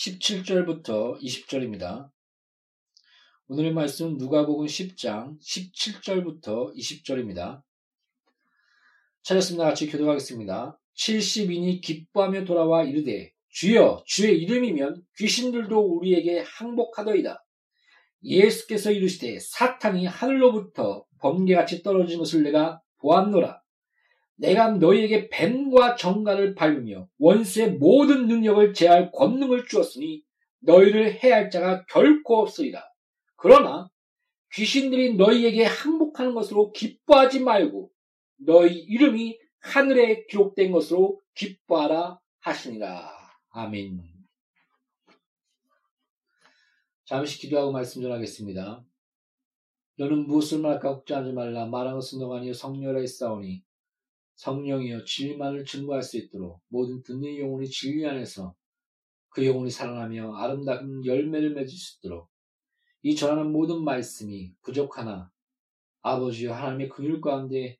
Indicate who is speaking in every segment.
Speaker 1: 17절부터 20절입니다. 오늘의 말씀은 누가복음 10장 17절부터 20절입니다. 찾았습니다. 같이 교도하겠습니다. 70인이 기뻐하며 돌아와 이르되 주여 주의 이름이면 귀신들도 우리에게 항복하더이다. 예수께서 이르시되 사탄이 하늘로부터 번개같이 떨어진 것을 내가 보았노라. 내가 너희에게 뱀과 정갈을 밟으며 원수의 모든 능력을 제할 권능을 주었으니 너희를 해할 자가 결코 없으리라. 그러나 귀신들이 너희에게 항복하는 것으로 기뻐하지 말고 너희 이름이 하늘에 기록된 것으로 기뻐하라 하시니라. 아멘. 잠시 기도하고 말씀 전하겠습니다. 너는 무엇을 말할까 걱정하지 말라. 너가 아니요 성녀라 했사오니 성령이여 진리만을 증거할 수 있도록 모든 듣는 영혼이 진리 안에서 그 영혼이 살아나며 아름다운 열매를 맺을 수 있도록 이 전하는 모든 말씀이 부족하나 아버지여 하나님의 긍휼 가운데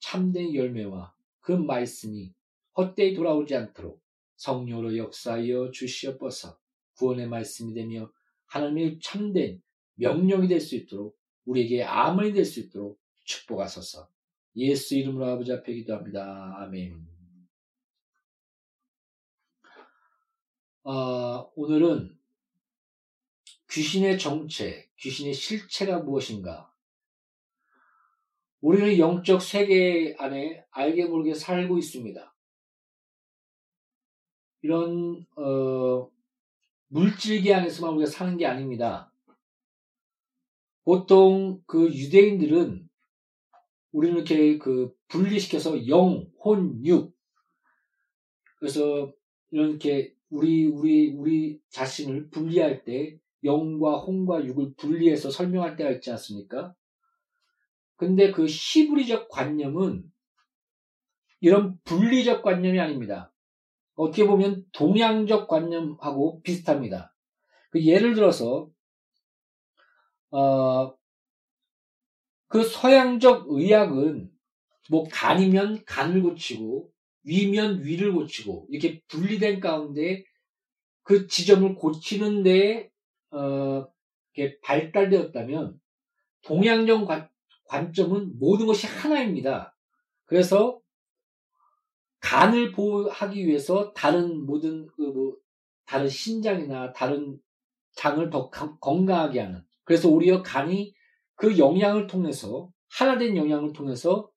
Speaker 1: 참된 열매와 그 말씀이 헛되이 돌아오지 않도록 성령으로 역사하여 주시옵소서. 구원의 말씀이 되며 하나님의 참된 명령이 될 수 있도록 우리에게 아멘이 될 수 있도록 축복하소서 예수 이름으로 아버지 앞에 기도합니다. 아멘. 어, 오늘은 귀신의 정체, 귀신의 실체가 무엇인가? 우리는 영적 세계 안에 알게 모르게 살고 있습니다. 이런 어, 물질계 안에서만 우리가 사는 게 아닙니다. 보통 그 유대인들은 우리는 이렇게 그 분리시켜서 영, 혼, 육. 그래서 이렇게 우리 우리 우리 자신을 분리할 때 영과 혼과 육을 분리해서 설명할 때가 있지 않습니까? 근데 그 시브리적 관념은 이런 분리적 관념이 아닙니다. 어떻게 보면 동양적 관념하고 비슷합니다. 그 예를 들어서 어, 그 서양적 의학은 뭐 간이면 간을 고치고 위면 위를 고치고 이렇게 분리된 가운데 그 지점을 고치는데 어, 이렇게 발달되었다면 동양적 관, 관점은 모든 것이 하나입니다. 그래서 간을 보호하기 위해서 다른 모든 그 뭐 다른 신장이나 다른 장을 더 건강하게 하는 그래서 오히려 간이 그 영양을 통해서 하나된 영양을 통해서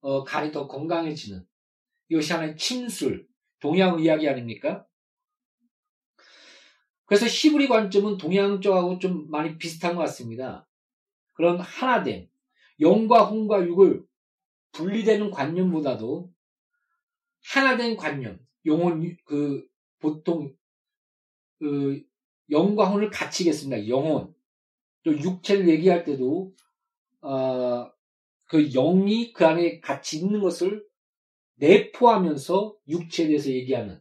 Speaker 1: 어, 간이 더 건강해지는 이것이 하나의 침술 동양 의학이 아닙니까? 그래서 시브리 관점은 동양 쪽하고 좀 많이 비슷한 것 같습니다. 그런 하나된 영과 혼과 육을 분리되는 관념보다도 하나된 관념, 영혼 그 보통 그 영과 혼을 같이 겠습니다. 영혼 또 육체를 얘기할 때도 어, 그 영이 그 안에 같이 있는 것을 내포하면서 육체에 대해서 얘기하는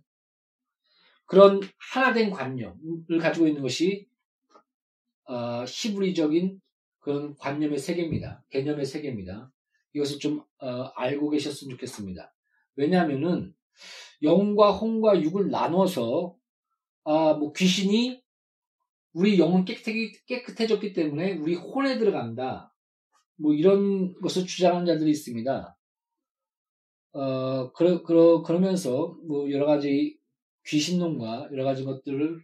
Speaker 1: 그런 하나된 관념을 가지고 있는 것이 어, 시브리적인 그런 관념의 세계입니다. 개념의 세계입니다. 이것을 좀 어, 알고 계셨으면 좋겠습니다. 왜냐하면은 영과 혼과 육을 나눠서 아, 뭐 귀신이 우리 영은 깨끗해, 깨끗해졌기 때문에 우리 혼에 들어간다. 뭐 이런 것을 주장하는 자들이 있습니다. 어, 그러, 그러, 그러면서 뭐 여러 가지 귀신론과 여러 가지 것들을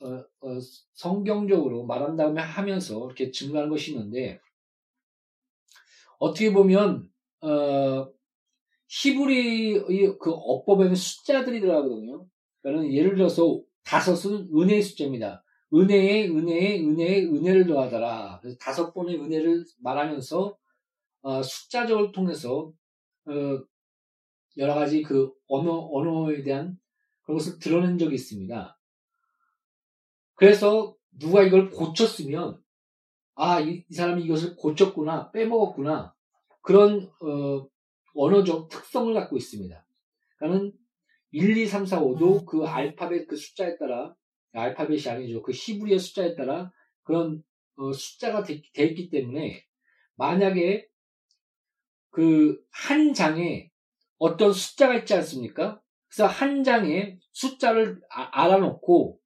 Speaker 1: 어, 어, 성경적으로 말한 다음에 하면서 이렇게 증거하는 것이 있는데 어떻게 보면 어, 히브리의 그 어법에는 숫자들이 들어가거든요. 그러니까 예를 들어서 다섯은 은혜의 숫자입니다. 은혜에 은혜에 은혜에 은혜를 더하더라. 그래서 다섯 번의 은혜를 말하면서 어, 숫자적을 통해서 어, 여러 가지 그 언어 언어에 대한 그런 것을 드러낸 적이 있습니다. 그래서 누가 이걸 고쳤으면 아, 이, 이 사람이 이것을 고쳤구나, 빼먹었구나. 그런, 어, 언어적 특성을 갖고 있습니다. 그러니까는 1, 2, 3, 4, 5도 그 알파벳 그 숫자에 따라, 알파벳이 아니죠. 그 히브리어 숫자에 따라 그런 어, 숫자가 되, 돼 있기 때문에 만약에 그 한 장에 어떤 숫자가 있지 않습니까? 그래서 한 장에 숫자를 아, 알아놓고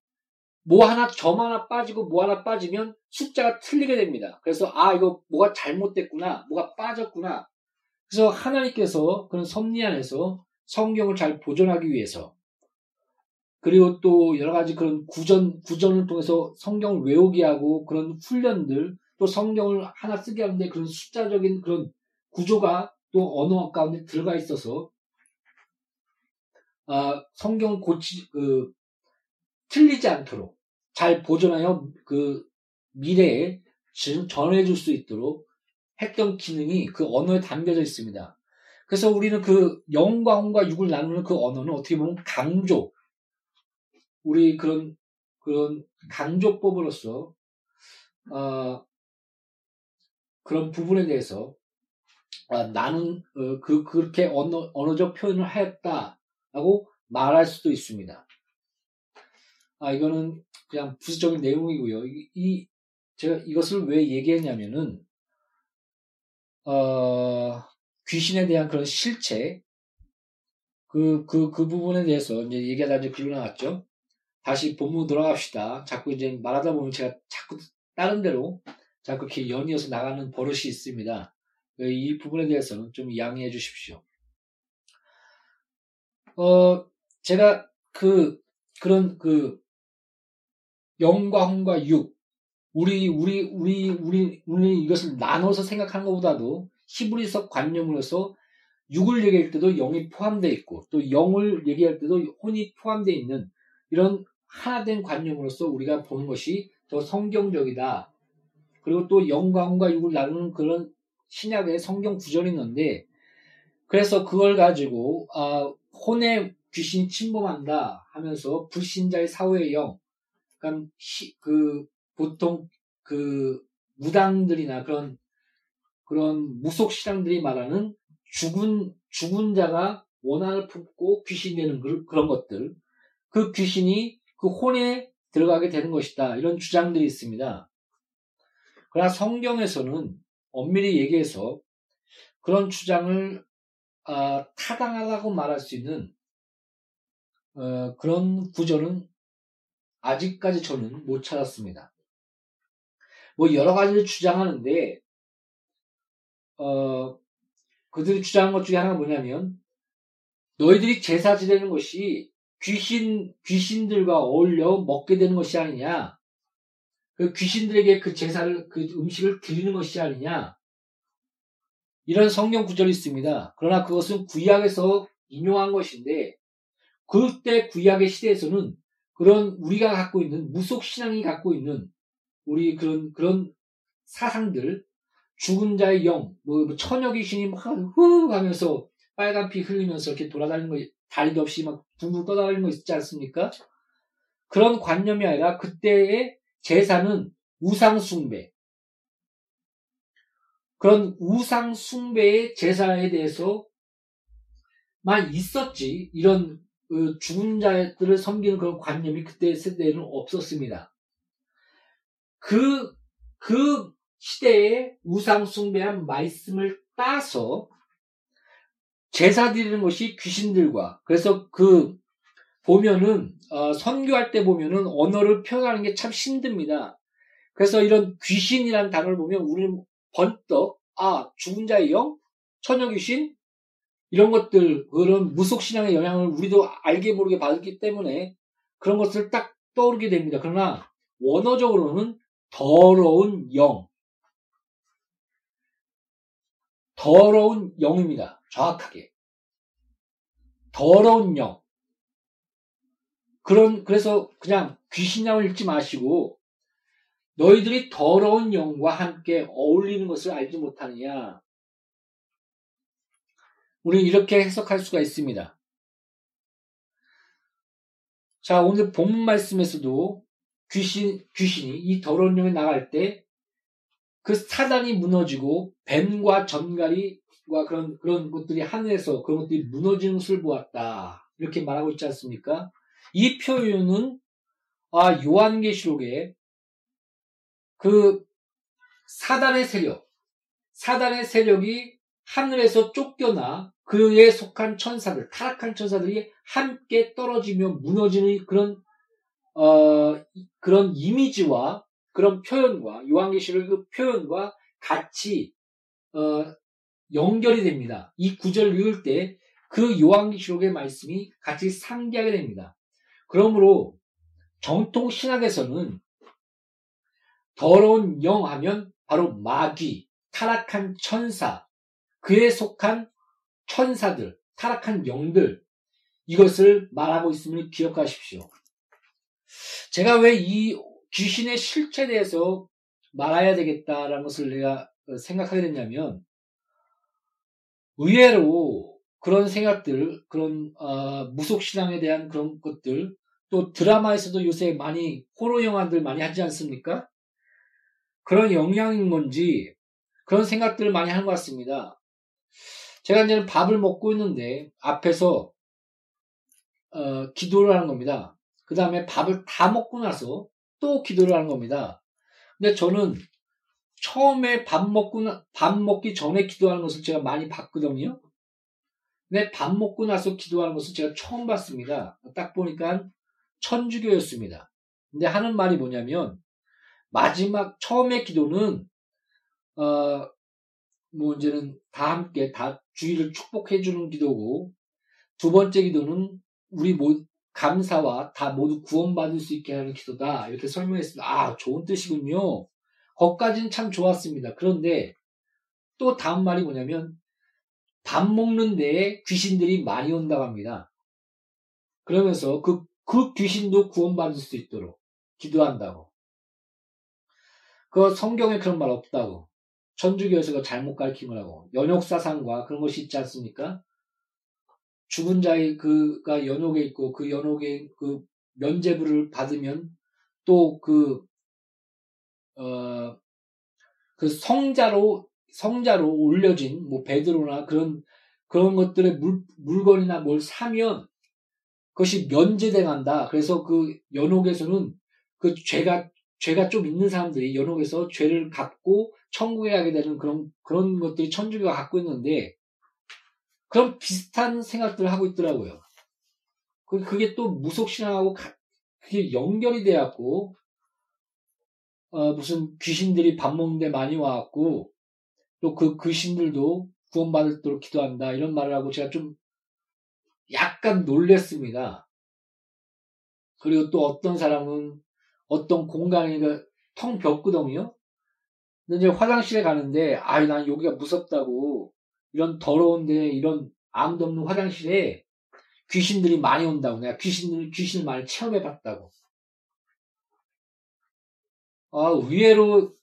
Speaker 1: 뭐 하나 점 하나 빠지고 뭐 하나 빠지면 숫자가 틀리게 됩니다. 그래서 아 이거 뭐가 잘못됐구나, 뭐가 빠졌구나. 그래서 하나님께서 그런 섭리 안에서 성경을 잘 보존하기 위해서 그리고 또 여러 가지 그런 구전 구전을 통해서 성경을 외우게 하고 그런 훈련들 또 성경을 하나 쓰게 하는데 그런 숫자적인 그런 구조가 또 언어 가운데 들어가 있어서 아, 성경 고치 그 틀리지 않도록 잘 보존하여 그 미래에 전해줄 수 있도록 했던 기능이 그 언어에 담겨져 있습니다. 그래서 우리는 그 영과 혼과 육을 나누는 그 언어는 어떻게 보면 강조, 우리 그런 그런 강조법으로서 어, 그런 부분에 대해서 어, 나는 어, 그 그렇게 언어 언어적 표현을 하였다라고 말할 수도 있습니다. 아 이거는 그냥 부수적인 내용이고요. 이, 이 제가 이것을 왜 얘기했냐면은 어, 귀신에 대한 그런 실체 그, 그, 그 부분에 대해서 이제 얘기하다 이제 글로 나왔죠. 다시 본문 돌아갑시다. 자꾸 이제 말하다 보면 제가 자꾸 다른 데로 자꾸 이렇게 연이어서 나가는 버릇이 있습니다. 이 부분에 대해서는 좀 양해해 주십시오. 어, 제가 그, 그런 그, 영과 혼과 육, 우리, 우리, 우리, 우리, 우리 이것을 나눠서 생각하는 것보다도 히브리석 관념으로서 육을 얘기할 때도 영이 포함되어 있고 또 영을 얘기할 때도 혼이 포함되어 있는 이런 하나 된 관념으로서 우리가 보는 것이 더 성경적이다. 그리고 또 영과 혼과 육을 나누는 그런 신약의 성경 구절이 있는데 그래서 그걸 가지고 아, 혼에 귀신이 침범한다 하면서 불신자의 사후의 영, 그러니까 그 보통 그 무당들이나 그런 그런 무속 신앙들이 말하는 죽은 죽은 자가 원한을 품고 귀신 되는 그런 것들 그 귀신이 그 혼에 들어가게 되는 것이다 이런 주장들이 있습니다. 그러나 성경에서는 엄밀히 얘기해서 그런 주장을 아, 타당하다고 말할 수 있는 어, 그런 구절은 아직까지 저는 못 찾았습니다. 뭐 여러 가지를 주장하는데 어 그들이 주장한 것 중에 하나가 뭐냐면 너희들이 제사 지내는 것이 귀신 귀신들과 어울려 먹게 되는 것이 아니냐 그 귀신들에게 그 제사를 그 음식을 드리는 것이 아니냐 이런 성경 구절이 있습니다. 그러나 그것은 구약에서 인용한 것인데 그때 구약의 시대에서는 그런 우리가 갖고 있는 무속 신앙이 갖고 있는 우리 그런 그런 사상들 죽은 자의 영, 뭐, 뭐 처녀 귀신이 막 후 하면서 빨간 피 흘리면서 이렇게 돌아다니는 거 다리도 없이 막 붕붕 떠다니는 거 있지 않습니까? 그런 관념이 아니라 그때의 제사는 우상 숭배. 그런 우상 숭배의 제사에 대해서만 있었지 이런 그 죽은 자들을 섬기는 그런 관념이 그때 세대에는 없었습니다. 그, 그 시대의 우상숭배한 말씀을 따서 제사 드리는 것이 귀신들과 그래서 그 보면은 어, 선교할 때 보면은 언어를 표현하는 게 참 힘듭니다. 그래서 이런 귀신이라는 단어를 보면 우리는 번떡 아 죽은 자의 영, 처녀 귀신 이런 것들 그런 무속 신앙의 영향을 우리도 알게 모르게 받았기 때문에 그런 것을 딱 떠오르게 됩니다. 그러나 원어적으로는 더러운 영, 더러운 영입니다. 정확하게. 더러운 영. 그런, 그래서 그냥 귀신양을 읽지 마시고, 너희들이 더러운 영과 함께 어울리는 것을 알지 못하느냐. 우리는 이렇게 해석할 수가 있습니다. 자, 오늘 본문 말씀에서도 귀신, 귀신이 이 더러운 영에 나갈 때 그 사단이 무너지고 뱀과 전갈이와 그런, 그런 것들이 하늘에서 그런 것들이 무너지는 것을 보았다. 이렇게 말하고 있지 않습니까? 이 표현은 아, 요한계시록에 그 사단의 세력, 사단의 세력이 하늘에서 쫓겨나 그에 속한 천사들, 타락한 천사들이 함께 떨어지며 무너지는 그런 어, 그런 이미지와 그런 표현과 요한계시록 그 표현과 같이 어, 연결이 됩니다. 이 구절을 읽을 때 그 요한계시록의 말씀이 같이 상기하게 됩니다. 그러므로 정통 신학에서는 더러운 영 하면 바로 마귀, 타락한 천사, 그에 속한 천사들, 타락한 영들, 이것을 말하고 있음을 기억하십시오. 제가 왜 이 귀신의 실체에 대해서 말해야 되겠다라는 것을 내가 생각하게 됐냐면, 의외로 그런 생각들, 그런 어, 무속신앙에 대한 그런 것들, 또 드라마에서도 요새 많이 호러 영화들 많이 하지 않습니까? 그런 영향인 건지 그런 생각들을 많이 하는 것 같습니다. 제가 이제 밥을 먹고 있는데 앞에서 어, 기도를 하는 겁니다. 그 다음에 밥을 다 먹고 나서 또 기도를 하는 겁니다. 근데 저는 처음에 밥 먹고 나, 밥 먹기 전에 기도하는 것을 제가 많이 봤거든요. 근데 밥 먹고 나서 기도하는 것을 제가 처음 봤습니다. 딱 보니까 천주교였습니다. 근데 하는 말이 뭐냐면 마지막 처음에 기도는 어 뭐 이제는 다 함께 다 주의를 축복해 주는 기도고 두 번째 기도는 우리 모 감사와 다 모두 구원받을 수 있게 하는 기도다 이렇게 설명했습니다. 아 좋은 뜻이군요. 거까지는 참 좋았습니다. 그런데 또 다음 말이 뭐냐면 밥 먹는 데에 귀신들이 많이 온다고 합니다. 그러면서 그, 그 귀신도 구원받을 수 있도록 기도한다고. 그 성경에 그런 말 없다고. 천주교에서 잘못 가르침을 하고 연옥사상과 그런 것이 있지 않습니까? 죽은 자의 그가 연옥에 있고 그 연옥에 그 면제부를 받으면 또그 어, 그 성자로 성자로 올려진 뭐 베드로나 그런 그런 것들의 물, 물건이나 뭘 사면 그것이 면제돼 간다. 그래서 그 연옥에서는 그 죄가 죄가 좀 있는 사람들이 연옥에서 죄를 갚고 천국에 가게 되는 그런 그런 것들이 천주교가 갖고 있는데 그런 비슷한 생각들을 하고 있더라고요. 그, 그게 또 무속신앙하고 그게 연결이 돼갖고 어, 무슨 귀신들이 밥 먹는데 많이 와갖고 또 그 귀신들도 구원받을도록 기도한다 이런 말을 하고 제가 좀 약간 놀랬습니다. 그리고 또 어떤 사람은 어떤 공간이 텅 벽구덩이요? 근데 이제 화장실에 가는데 아유 난 여기가 무섭다고 이런 더러운데 이런 아무도 없는 화장실에 귀신들이 많이 온다고 내가 귀신들 귀신을 많이 체험해 봤다고. 아 의외로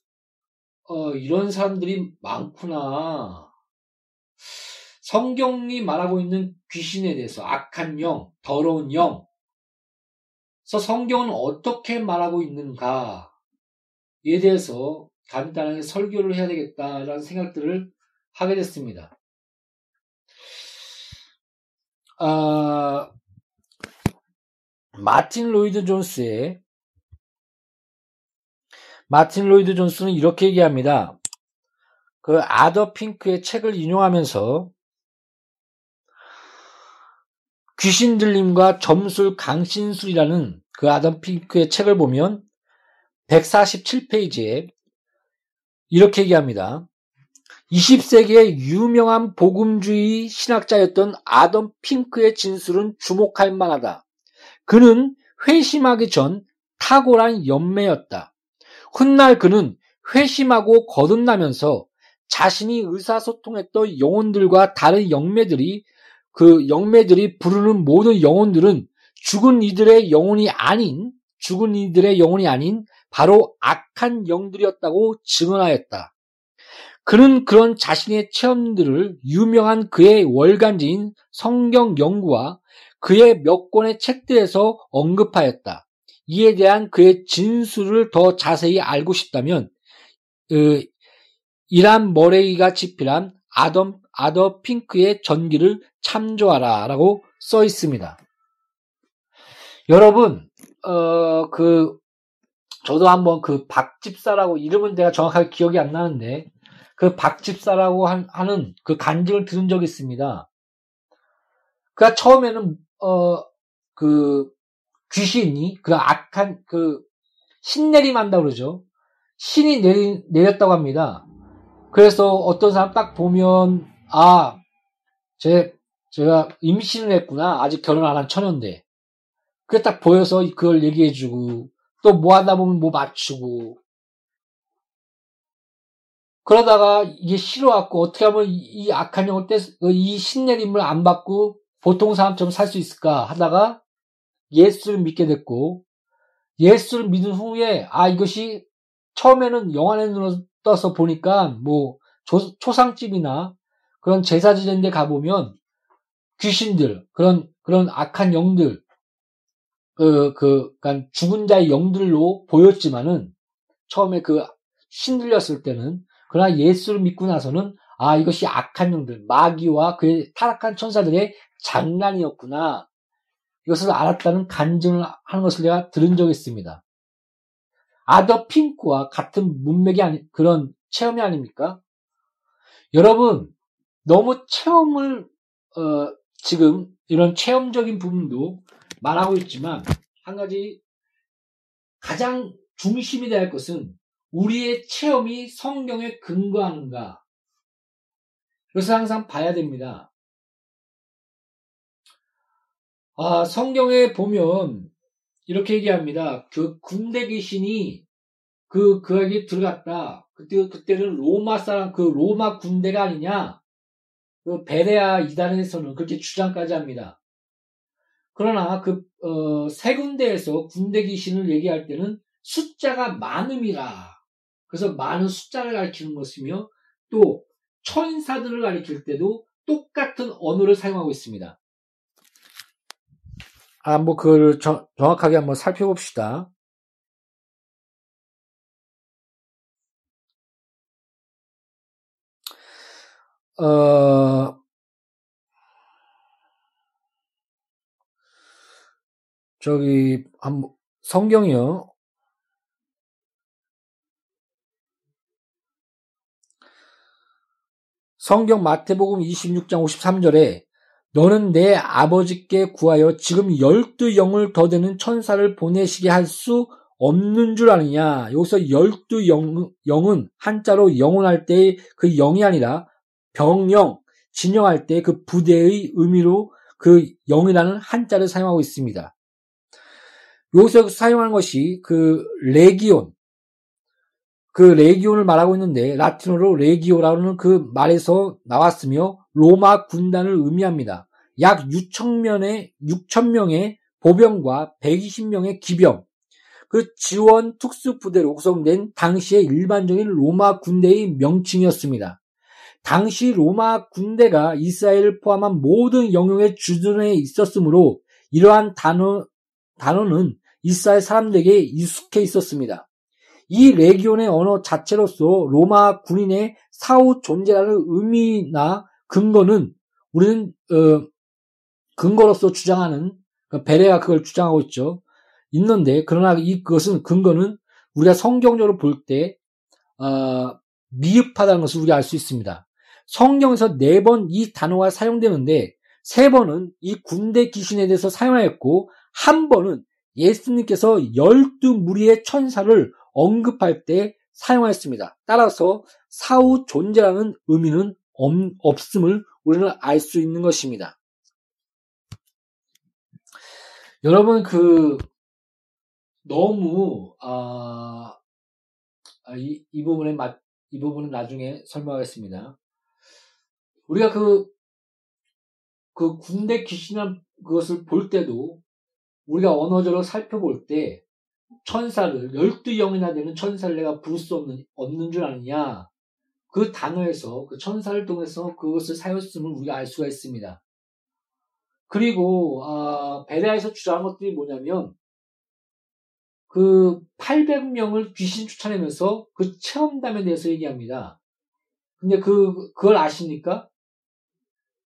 Speaker 1: 어, 이런 사람들이 많구나. 성경이 말하고 있는 귀신에 대해서 악한 영, 더러운 영. 그래서 성경은 어떻게 말하고 있는가에 대해서 간단하게 설교를 해야 되겠다라는 생각들을 하게 됐습니다. 아, 마틴 로이드 존스의 마틴 로이드 존스는 이렇게 얘기합니다. 그 아더 핑크의 책을 인용하면서 귀신 들림과 점술 강신술이라는 그 아담 핑크의 책을 보면 147페이지에 이렇게 얘기합니다. 20세기의 유명한 복음주의 신학자였던 아덤 핑크의 진술은 주목할 만하다. 그는 회심하기 전 탁월한 연매였다. 훗날 그는 회심하고 거듭나면서 자신이 의사소통했던 영혼들과 다른 영매들이 그 영매들이 부르는 모든 영혼들은 죽은 이들의 영혼이 아닌 죽은 이들의 영혼이 아닌 바로 악한 영들이었다고 증언하였다. 그는 그런 자신의 체험들을 유명한 그의 월간지인 성경 연구와 그의 몇 권의 책들에서 언급하였다. 이에 대한 그의 진술을 더 자세히 알고 싶다면 그, 이란 머레이가 집필한 아덤 아더 핑크의 전기를 참조하라 라고 써 있습니다. 여러분, 어, 그, 저도 한번 그 박집사라고 이름은 내가 정확하게 기억이 안 나는데 그 박집사라고 하는 그 간증을 들은 적이 있습니다. 그니까 처음에는, 어, 그, 귀신이, 그 악한, 그, 신내림 한다 그러죠. 신이 내리, 내렸다고 합니다. 그래서 어떤 사람 딱 보면, 아, 제, 제가 임신을 했구나. 아직 결혼 안 한 처녀인데. 그게 딱 보여서 그걸 얘기해주고, 또 뭐 하다 보면 뭐 맞추고. 그러다가 이게 싫어갖고 어떻게 하면 이 악한 영을 떼, 이 신내림을 안 받고 보통 사람처럼 살 수 있을까 하다가 예수를 믿게 됐고, 예수를 믿은 후에, 아, 이것이 처음에는 영안의 눈으로 떠서 보니까 뭐 조, 초상집이나 그런 제사지된 데 가보면 귀신들, 그런, 그런 악한 영들, 그, 그, 그니까 죽은 자의 영들로 보였지만은 처음에 그 신들렸을 때는 그러나 예수를 믿고 나서는 아, 이것이 악한 영들, 마귀와 그의 타락한 천사들의 장난이었구나. 이것을 알았다는 간증을 하는 것을 내가 들은 적이 있습니다. 아더 핑크와 같은 문맥이 아니, 그런 체험이 아닙니까? 여러분, 너무 체험을, 어, 지금 이런 체험적인 부분도 말하고 있지만, 한 가지 가장 중심이 할 것은 우리의 체험이 성경에 근거하는가. 그래서 항상 봐야 됩니다. 아, 성경에 보면 이렇게 얘기합니다. 그 군대 귀신이 그 그에게 들어갔다. 그때 그때는 로마 사람 그 로마 군대가 아니냐. 그 베레아 이단에서는 그렇게 주장까지 합니다. 그러나 그세 어, 군데에서 군대 귀신을 얘기할 때는 숫자가 많음이라. 그래서 많은 숫자를 가리키는 것이며 또 천사들을 가리킬 때도 똑같은 언어를 사용하고 있습니다. 아, 뭐, 그걸 저, 정확하게 한번 살펴봅시다. 어, 저기, 한, 성경이요. 성경 마태복음 26장 53절에 너는 내 아버지께 구하여 지금 열두 영을 더 되는 천사를 보내시게 할 수 없는 줄 아느냐. 여기서 열두 영, 영은 한자로 영혼할 때의 그 영이 아니라 병영, 진영할 때 그 부대의 의미로 그 영이라는 한자를 사용하고 있습니다. 여기서 사용한 것이 그 레기온, 그 레기온을 말하고 있는데 라틴어로 레기오라는 그 말에서 나왔으며 로마 군단을 의미합니다. 약 6천 명의 6천 명의 보병과 120명의 기병, 그 지원 특수 부대로 구성된 당시의 일반적인 로마 군대의 명칭이었습니다. 당시 로마 군대가 이스라엘을 포함한 모든 영역의 주둔에 있었으므로 이러한 단어, 단어는 이스라엘 사람들에게 익숙해 있었습니다. 이 레기온의 언어 자체로서 로마 군인의 사후 존재라는 의미나 근거는 우리는 어, 근거로서 주장하는 그 베레가 그걸 주장하고 있죠. 있는데 그러나 이 그것은 근거는 우리가 성경적으로 볼때 어, 미흡하다는 것을 우리가 알 수 있습니다. 성경에서 네 번 이 단어가 사용되는데 세 번은 이 군대 귀신에 대해서 사용하였고 한 번은 예수님께서 열두 무리의 천사를 언급할 때 사용하였습니다. 따라서 사후 존재라는 의미는 없음을 우리는 알 수 있는 것입니다. 여러분 그 너무 아, 아, 이, 이 부분에 맞, 이 부분은 나중에 설명하겠습니다. 우리가 그, 그 군대 귀신한 그것을 볼 때도 우리가 언어적으로 살펴볼 때 천사를, 열두 영이나 되는 천사를 내가 부를 수 없는, 없는 줄 아느냐. 그 단어에서, 그 천사를 통해서 그것을 사용했음을 우리가 알 수가 있습니다. 그리고, 아, 베레아에서 주장한 것들이 뭐냐면, 그 800명을 귀신 쫓아내면서 그 체험담에 대해서 얘기합니다. 근데 그, 그걸 아십니까?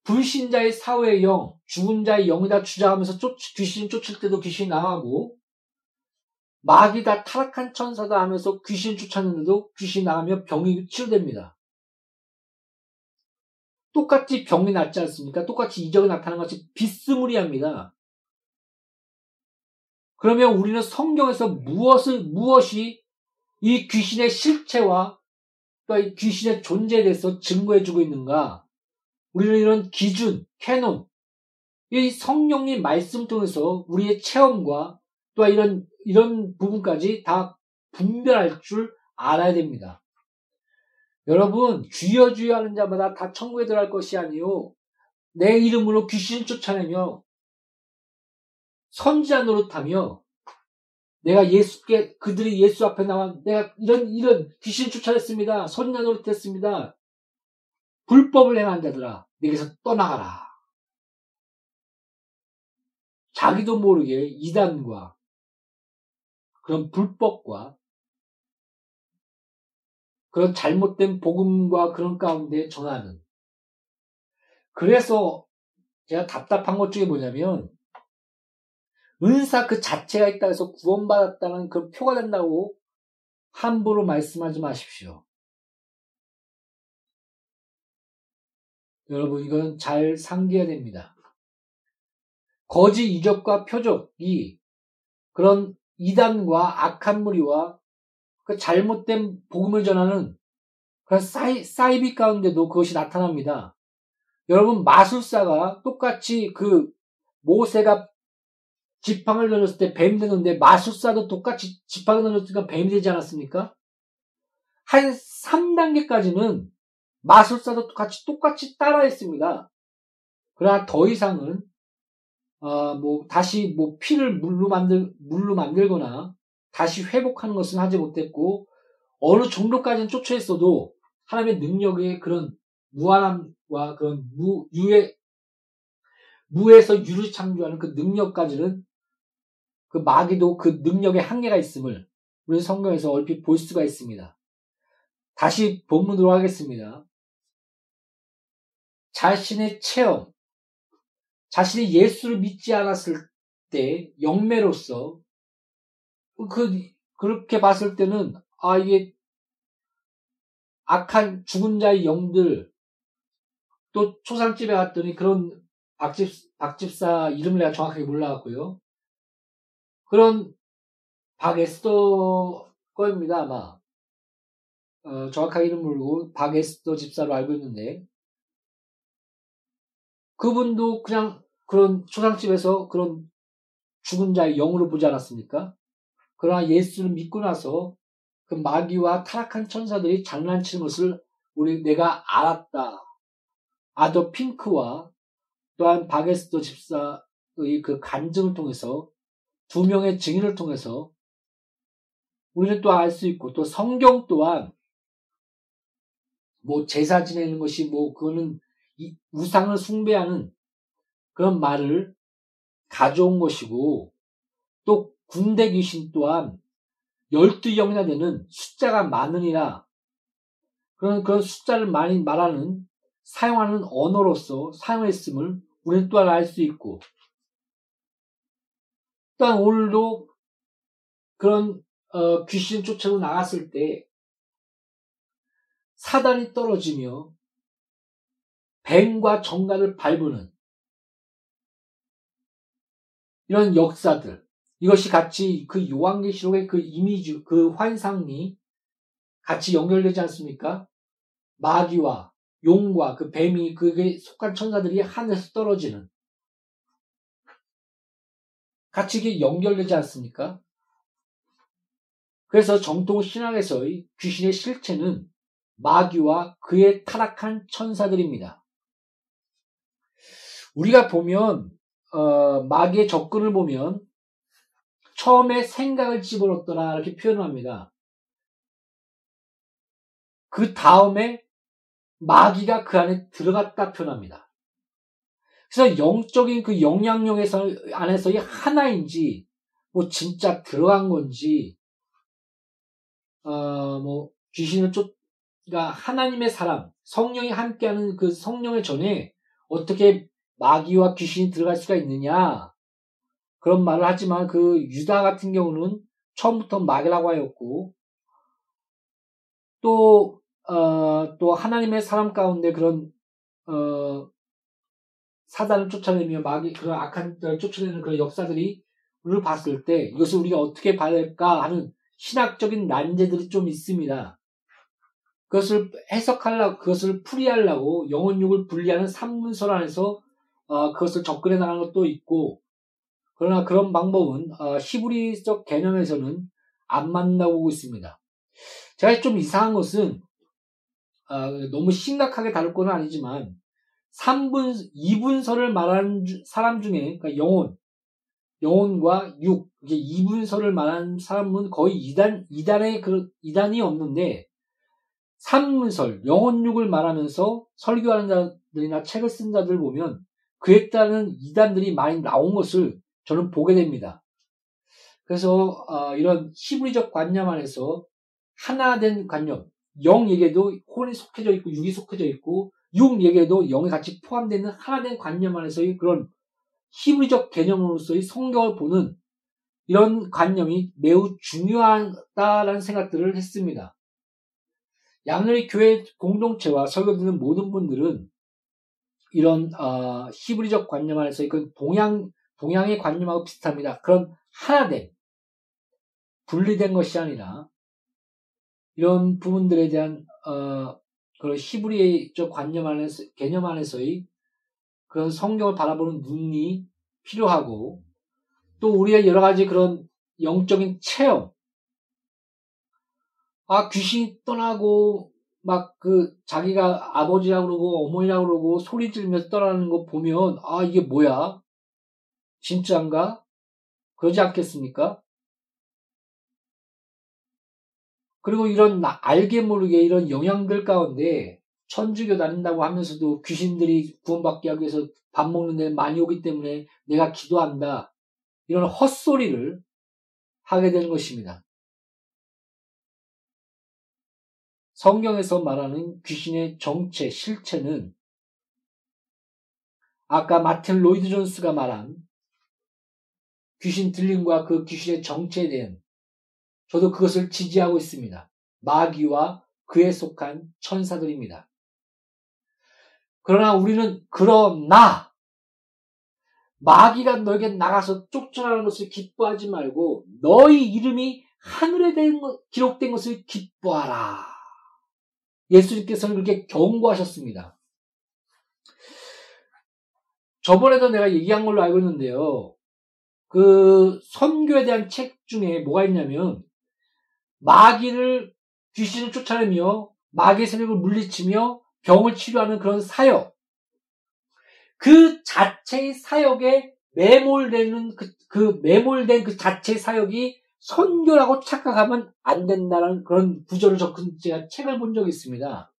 Speaker 1: 불신자의 사회의 영, 죽은 자의 영이다 주장하면서 쫓, 귀신 쫓을 때도 귀신 나가고, 마귀다 타락한 천사다 하면서 귀신 쫓았는데도 귀신 나가며 병이 치료됩니다. 똑같이 병이 낫지 않습니까? 똑같이 이적이 나타나는 것이 비스무리합니다. 그러면 우리는 성경에서 무엇을, 무엇이 이 귀신의 실체와 또이 귀신의 존재에 대해서 증거해주고 있는가? 우리는 이런 기준, 캐논, 이 성령님 말씀 통해서 우리의 체험과 또 이런, 이런 부분까지 다 분별할 줄 알아야 됩니다. 여러분, 주여 주여 하는 자마다 다 천국에 들어갈 것이 아니요. 내 이름으로 귀신 쫓아내며 선지자 노릇하며 내가 예수께 그들이 예수 앞에 나와 내가 이런 이런 귀신 쫓아냈습니다. 선지자 노릇했습니다. 불법을 행한 자들아 내게서 떠나가라. 자기도 모르게 이단과 그런 불법과 그런 잘못된 복음과 그런 가운데 전하는 그래서 제가 답답한 것 중에 뭐냐면 은사 그 자체가 있다 해서 구원받았다는 그 표가 된다고 함부로 말씀하지 마십시오. 여러분, 이건 잘 상기해야 됩니다. 거짓 이적과 표적이 그런 이단과 악한 무리와 그 잘못된 복음을 전하는 그런 사이, 사이비 가운데도 그것이 나타납니다. 여러분, 마술사가 똑같이 그 모세가 지팡을 던졌을 때 뱀이 되는데 마술사도 똑같이 지팡을 던졌으니까 뱀이 되지 않았습니까? 한 3단계까지는 마술사도 똑같이 똑같이 따라했습니다. 그러나 더 이상은 어, 뭐 다시 뭐 피를 물로 만들 물로 만들거나 다시 회복하는 것은 하지 못했고 어느 정도까지는 쫓아했어도 하나님의 능력의 그런 무한함과 그런 무 유의 무에서 유를 창조하는 그 능력까지는 그 마귀도 그 능력의 한계가 있음을 우리 성경에서 얼핏 볼 수가 있습니다. 다시 본문으로 하겠습니다. 자신의 체험, 자신이 예수를 믿지 않았을 때 영매로서 그 그렇게 봤을 때는 아 이게 악한 죽은 자의 영들 또 초상집에 갔더니 그런 박집 박집사 이름을 내가 정확하게 몰라갖고요. 그런 박에스더 거입니다, 아마. 어, 정확하게 이름 모르고 박에스더 집사로 알고 있는데 그분도 그냥 그런 초상집에서 그런 죽은 자의 영으로 보지 않았습니까? 그러나 예수를 믿고 나서 그 마귀와 타락한 천사들이 장난치는 것을 우리 내가 알았다. 아더 핑크와 또한 박에스더 집사의 그 간증을 통해서 두 명의 증인을 통해서 우리는 또 알 수 있고 또 성경 또한 뭐 제사 지내는 것이 뭐 그거는 우상을 숭배하는 그런 말을 가져온 것이고 또 군대 귀신 또한 열두 영이나 되는 숫자가 많으니라. 그런 그런 숫자를 많이 말하는 사용하는 언어로서 사용했음을 우리는 또한 알 수 있고 또한 오늘도 그런 어, 귀신 쫓아고 나갔을 때 사단이 떨어지며 뱀과 정갈을 밟으는 이런 역사들 이것이 같이 그 요한계시록의 그 이미지 그 환상이 같이 연결되지 않습니까? 마귀와 용과 그 뱀이 그게 속한 천사들이 하늘에서 떨어지는 같이 이게 연결되지 않습니까? 그래서 정통 신학에서의 귀신의 실체는 마귀와 그의 타락한 천사들입니다. 우리가 보면 어, 마귀의 접근을 보면 처음에 생각을 집어넣더라 이렇게 표현합니다. 그 다음에 마귀가 그 안에 들어갔다 표현합니다. 그래서 영적인 그 영향력에서 안에서의 하나인지 뭐 진짜 들어간 건지 어뭐 귀신을 쫓 그러니까 하나님의 사람 성령이 함께하는 그 성령의 전에 어떻게 마귀와 귀신이 들어갈 수가 있느냐 그런 말을 하지만 그 유다 같은 경우는 처음부터 마귀라고 하였고 또, 어, 또 하나님의 사람 가운데 그런, 어, 사단을 쫓아내며 마귀, 그런 악한 자를 쫓아내는 그런 역사들이 우리를 봤을 때 이것을 우리가 어떻게 봐야 할까 하는 신학적인 난제들이 좀 있습니다. 그것을 해석하려고, 그것을 풀이하려고 영혼육을 분리하는 삼문설 안에서 어, 그것을 접근해 나가는 것도 있고, 그러나 그런 방법은 어, 히브리적 개념에서는 안 만나고 있습니다. 제가 좀 이상한 것은 어, 너무 심각하게 다룰 건 아니지만 3분, 2분설을 말하는 사람 중에 그러니까 영혼, 영혼과 육, 이게 2분설을 말하는 사람은 거의 2단, 2단의 그 2단이 없는데 3분설, 영혼 육을 말하면서 설교하는 자들이나 책을 쓴 자들 보면 그에 따른 2단들이 많이 나온 것을 저는 보게 됩니다. 그래서 어, 이런 히브리적 관념 안에서 하나 된 관념, 영에게도 혼이 속해져 있고 육이 속해져 있고 육에게도 영이 같이 포함되는 하나 된 관념 안에서의 그런 히브리적 개념으로서의 성경을 보는 이런 관념이 매우 중요하다라는 생각들을 했습니다. 양누리 교회 공동체와 설교 듣는 모든 분들은 이런 어, 히브리적 관념 안에서의 그 동양 동양의 관념하고 비슷합니다. 그런 하나된 분리된 것이 아니라 이런 부분들에 대한 어, 그런 히브리적 관념 안에서 개념 안에서의 그런 성경을 바라보는 눈이 필요하고 또 우리의 여러 가지 그런 영적인 체험 아 귀신이 떠나고 막 그 자기가 아버지라고 그러고 어머니라고 그러고 소리 지르면서 떠나는 거 보면 아 이게 뭐야 진짜인가 그러지 않겠습니까? 그리고 이런 알게 모르게 이런 영향들 가운데 천주교 다닌다고 하면서도 귀신들이 구원받게 하기 위해서 밥 먹는 데 많이 오기 때문에 내가 기도한다. 이런 헛소리를 하게 되는 것입니다. 성경에서 말하는 귀신의 정체, 실체는 아까 마틴 로이드 존스가 말한 귀신 들림과 그 귀신의 정체에 대한 저도 그것을 지지하고 있습니다. 마귀와 그에 속한 천사들입니다. 그러나 우리는 그러나 마귀가 너에게 나가서 쫓아나는 것을 기뻐하지 말고 너희 이름이 하늘에 된 것, 기록된 것을 기뻐하라. 예수님께서는 그렇게 경고하셨습니다. 저번에도 내가 얘기한 걸로 알고 있는데요. 그 선교에 대한 책 중에 뭐가 있냐면 마귀를 귀신을 쫓아내며 마귀의 세력을 물리치며 병을 치료하는 그런 사역. 그 자체의 사역에 매몰되는 그, 그 매몰된 그 자체의 사역이 선교라고 착각하면 안 된다는 그런 구절을 적은 제가 책을 본 적이 있습니다.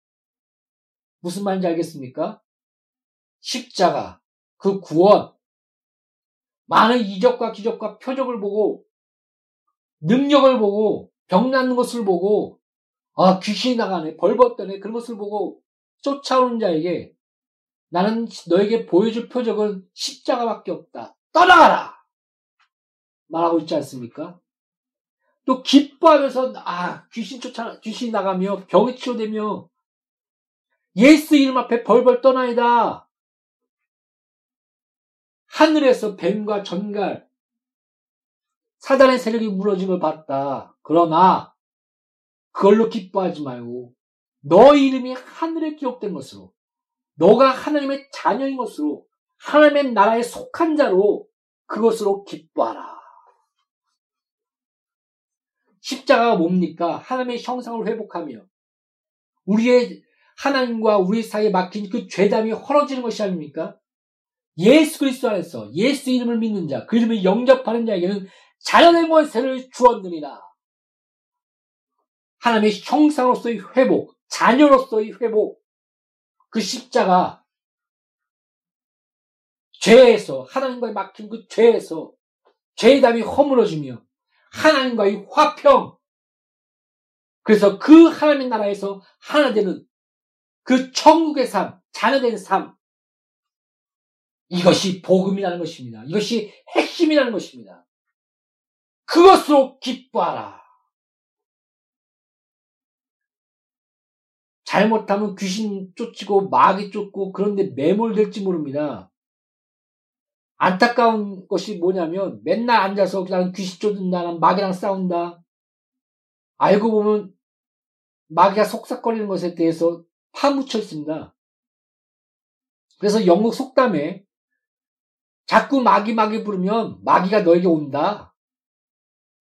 Speaker 1: 무슨 말인지 알겠습니까? 십자가, 그 구원, 많은 이적과 기적과 표적을 보고, 능력을 보고, 병 낫는 것을 보고 아 귀신이 나가네 벌벗더네 그런 것을 보고 쫓아오는 자에게 나는 너에게 보여줄 표적은 십자가밖에 없다. 떠나가라! 말하고 있지 않습니까? 또 기뻐하면서 아 귀신 쫓아 귀신 나가며 병이 치료되며 예수 이름 앞에 벌벌 떠나이다. 하늘에서 뱀과 전갈 사단의 세력이 무너짐을 봤다. 그러나 그걸로 기뻐하지 말고 너 이름이 하늘에 기록된 것으로 너가 하나님의 자녀인 것으로 하나님의 나라에 속한 자로 그것으로 기뻐하라. 십자가가 뭡니까? 하나님의 형상을 회복하며 우리의 하나님과 우리 사이에 막힌 그 죄담이 헐어지는 것이 아닙니까? 예수 그리스도 안에서 예수 이름을 믿는 자, 그 이름을 영접하는 자에게는 자연의 권세를 주었느니라. 하나님의 형상으로서의 회복, 자녀로서의 회복, 그 십자가, 죄에서, 하나님과의 막힌 그 죄에서 죄담이 허물어지며 하나님과의 화평, 그래서 그 하나님의 나라에서 하나 되는 그 천국의 삶, 자녀된 삶, 이것이 복음이라는 것입니다. 이것이 핵심이라는 것입니다. 그것으로 기뻐하라. 잘못하면 귀신 쫓고 마귀 쫓고 그런데 매몰될지 모릅니다. 안타까운 것이 뭐냐면 맨날 앉아서 그냥 귀신 쫓는다, 마귀랑 싸운다. 알고 보면 마귀가 속삭거리는 것에 대해서 파묻혀 있습니다. 그래서 영국 속담에 자꾸 마귀 마귀 부르면 마귀가 너에게 온다.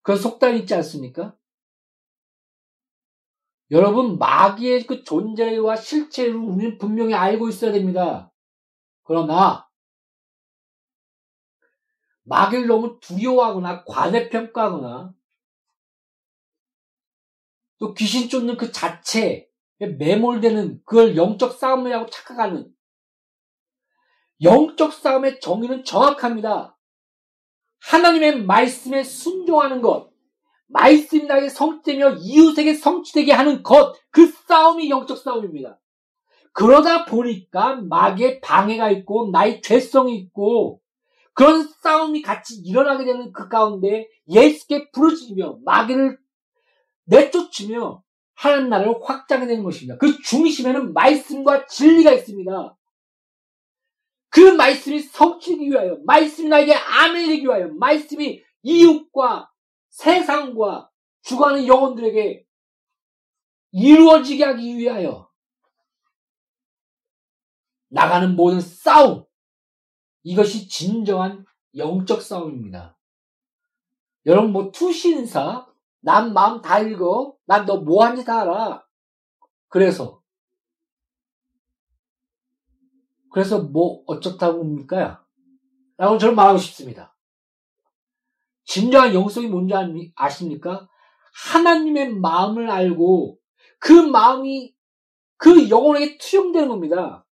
Speaker 1: 그런 속담이 있지 않습니까? 여러분 마귀의 그 존재와 실체를 우리는 분명히 알고 있어야 됩니다. 그러나 마귀를 너무 두려워하거나 과대평가하거나 또 귀신 쫓는 그 자체에 매몰되는 그걸 영적 싸움이라고 착각하는 영적 싸움의 정의는 정확합니다. 하나님의 말씀에 순종하는 것, 말씀이 나에게 성취되며 이웃에게 성취되게 하는 것, 그 싸움이 영적 싸움입니다. 그러다 보니까 마귀의 방해가 있고 나의 죄성이 있고 그런 싸움이 같이 일어나게 되는 그 가운데 예수께 부르짖으며 마귀를 내쫓으며 하나님 나라를 확장해 내는 것입니다. 그 중심에는 말씀과 진리가 있습니다. 그 말씀이 성취되기 위하여, 말씀이 나에게 아멘이 되기 위하여, 말씀이 이웃과 세상과 죽어가는 영혼들에게 이루어지게 하기 위하여 나가는 모든 싸움, 이것이 진정한 영적 싸움입니다. 여러분 뭐 투신사, 난 마음 다 읽어, 난 너 뭐하는지 다 알아. 그래서 그래서 뭐 어쩌다고 봅니까? 라고 저는 말하고 싶습니다. 진정한 영성이 뭔지 아십니까? 하나님의 마음을 알고 그 마음이 그 영혼에게 투영되는 겁니다.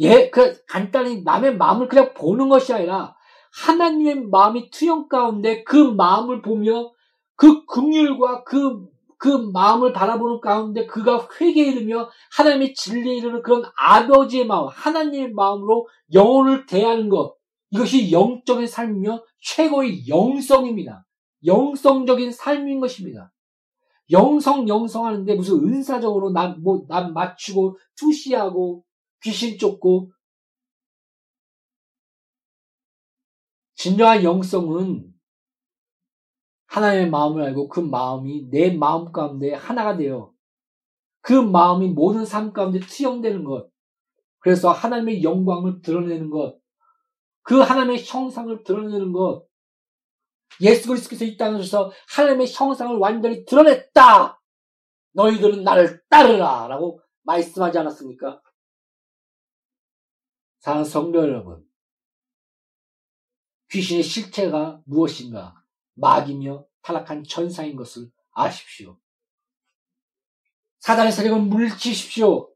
Speaker 1: 예, 그 간단히 남의 마음을 그냥 보는 것이 아니라 하나님의 마음이 투영 가운데 그 마음을 보며 그 긍휼과 그, 그 마음을 바라보는 가운데 그가 회개에 이르며 하나님의 진리에 이르는 그런 아버지의 마음, 하나님의 마음으로 영혼을 대하는 것. 이것이 영적인 삶이며 최고의 영성입니다. 영성적인 삶인 것입니다. 영성, 영성 하는데 무슨 은사적으로 난, 뭐, 난 맞추고, 투시하고, 귀신 쫓고, 진정한 영성은 하나님의 마음을 알고 그 마음이 내 마음 가운데 하나가 되어 그 마음이 모든 삶 가운데 투영되는 것. 그래서 하나님의 영광을 드러내는 것. 그 하나님의 형상을 드러내는 것. 예수 그리스도께서 이 땅에 오셔서 하나님의 형상을 완전히 드러냈다. 너희들은 나를 따르라. 라고 말씀하지 않았습니까? 사랑 성도 여러분. 귀신의 실체가 무엇인가? 마귀며 타락한 천사인 것을 아십시오. 사단의 세력은 물리치십시오.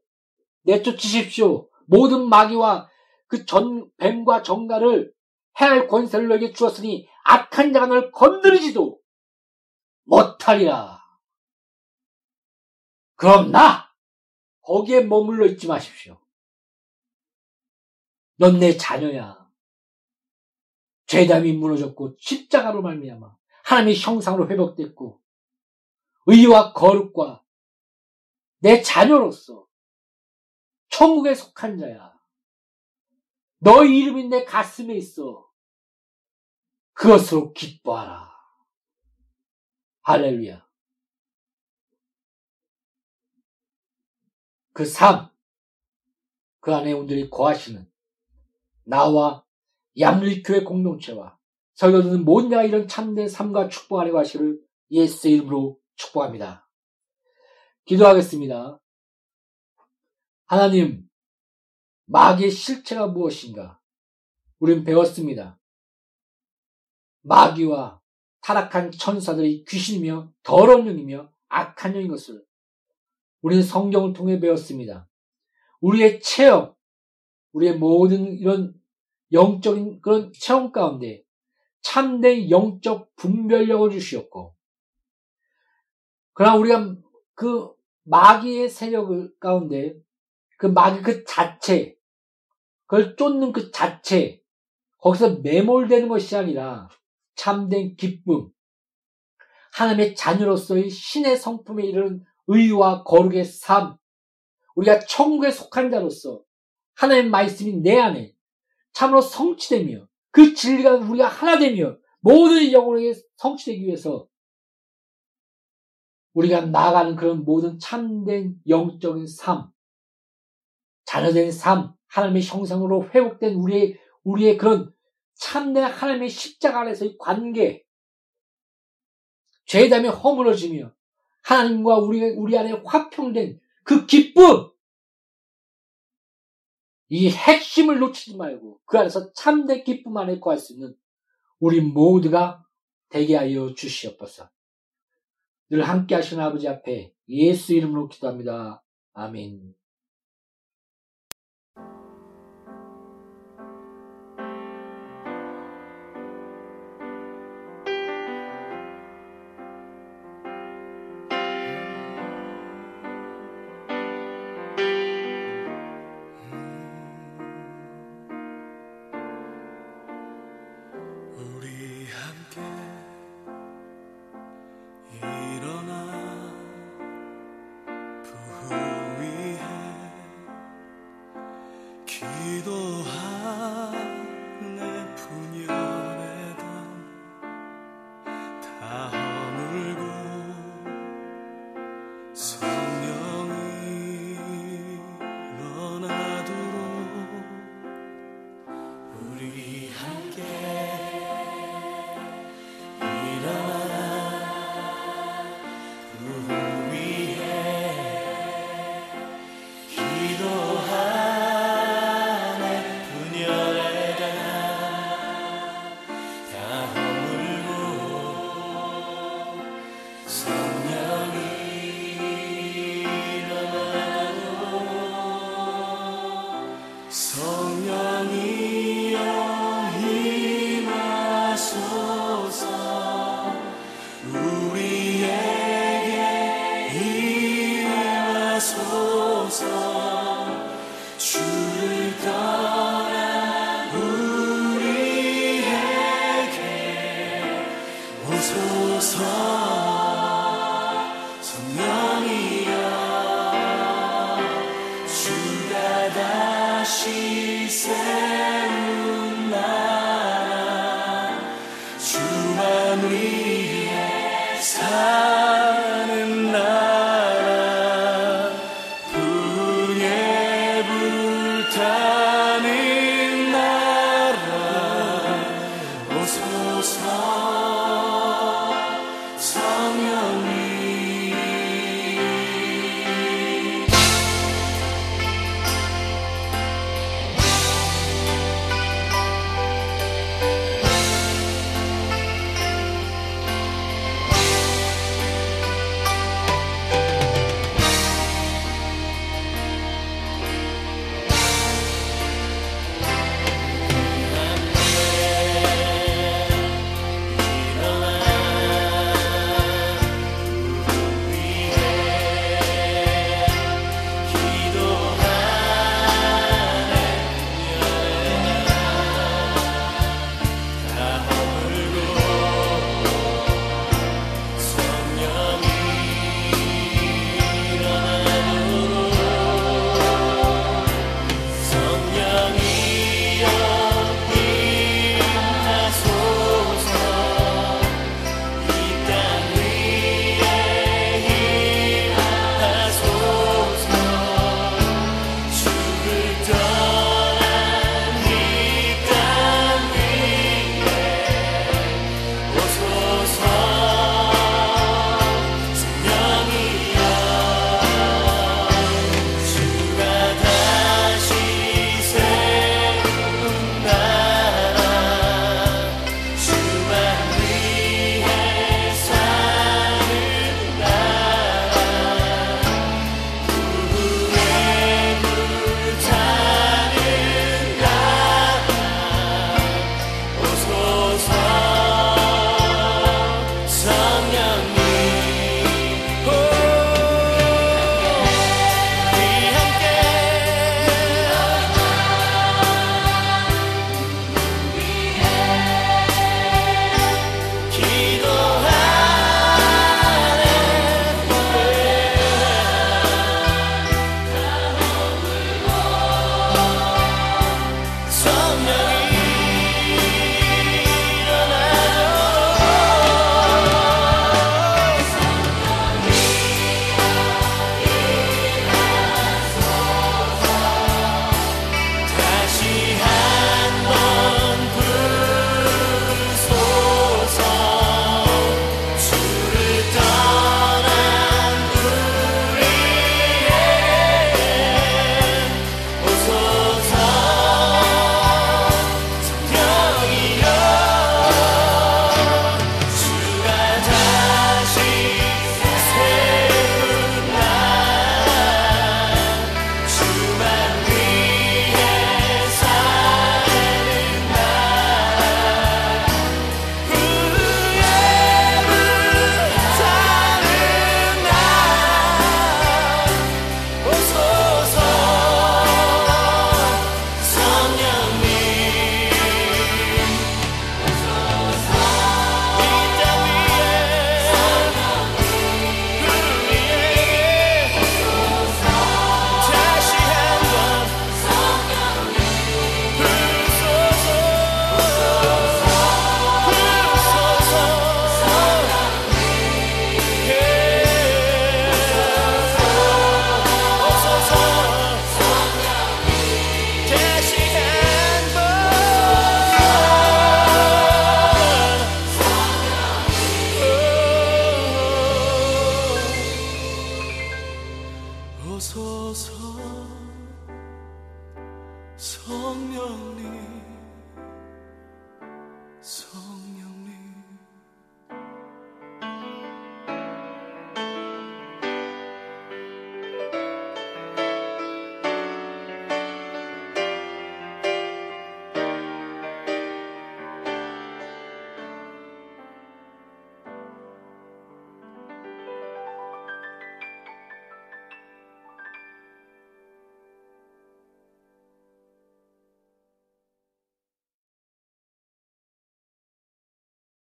Speaker 1: 내쫓으십시오. 모든 마귀와 그 전, 뱀과 정가를 해할 권세를 너에게 주었으니 악한 자가 널 건드리지도 못하리라. 그럼 나 거기에 머물러 있지 마십시오. 넌 내 자녀야. 죄담이 무너졌고 십자가로 말미암아 하나님의 형상으로 회복됐고 의와 거룩과 내 자녀로서 천국에 속한 자야. 너의 이름이 내 가슴에 있어. 그것으로 기뻐하라.
Speaker 2: 할렐루야. 그 삶, 그 안에 온들이 거하시는 나와 양리교회 공동체와 설교 듣는 모든 자가 이런 참된 삶과 축복 안에 거하시를 예수 이름으로 축복합니다. 기도하겠습니다. 하나님, 마귀의 실체가 무엇인가? 우린 배웠습니다. 마귀와 타락한 천사들이 귀신이며 더러운 영이며 악한 영인 것을 우리는 성경을 통해 배웠습니다. 우리의 체험, 우리의 모든 이런 영적인 그런 체험 가운데 참된 영적 분별력을 주시었고, 그러나 우리가 그 마귀의 세력 가운데 그 마귀 그 자체, 그걸 쫓는 그 자체, 거기서 매몰되는 것이 아니라 참된 기쁨, 하나님의 자녀로서의 신의 성품에 이르는 의와 거룩의 삶, 우리가 천국에 속한 자로서 하나님의 말씀이 내 안에 참으로 성취되며 그 진리가 우리가 하나 되며 모든 영혼에게 성취되기 위해서 우리가 나아가는 그런 모든 참된 영적인 삶, 자녀된 삶, 하나님의 형상으로 회복된 우리의, 우리의 그런 참된 하나님의 십자가 안에서의 관계, 죄담에 허물어지며 하나님과 우리, 우리 안에 화평된 그 기쁨, 이 핵심을 놓치지 말고 그 안에서 참된 기쁨 안에 거할 수 있는 우리 모두가 되게 하여 주시옵소서. 늘 함께 하시는 아버지 앞에 예수 이름으로 기도합니다. 아멘.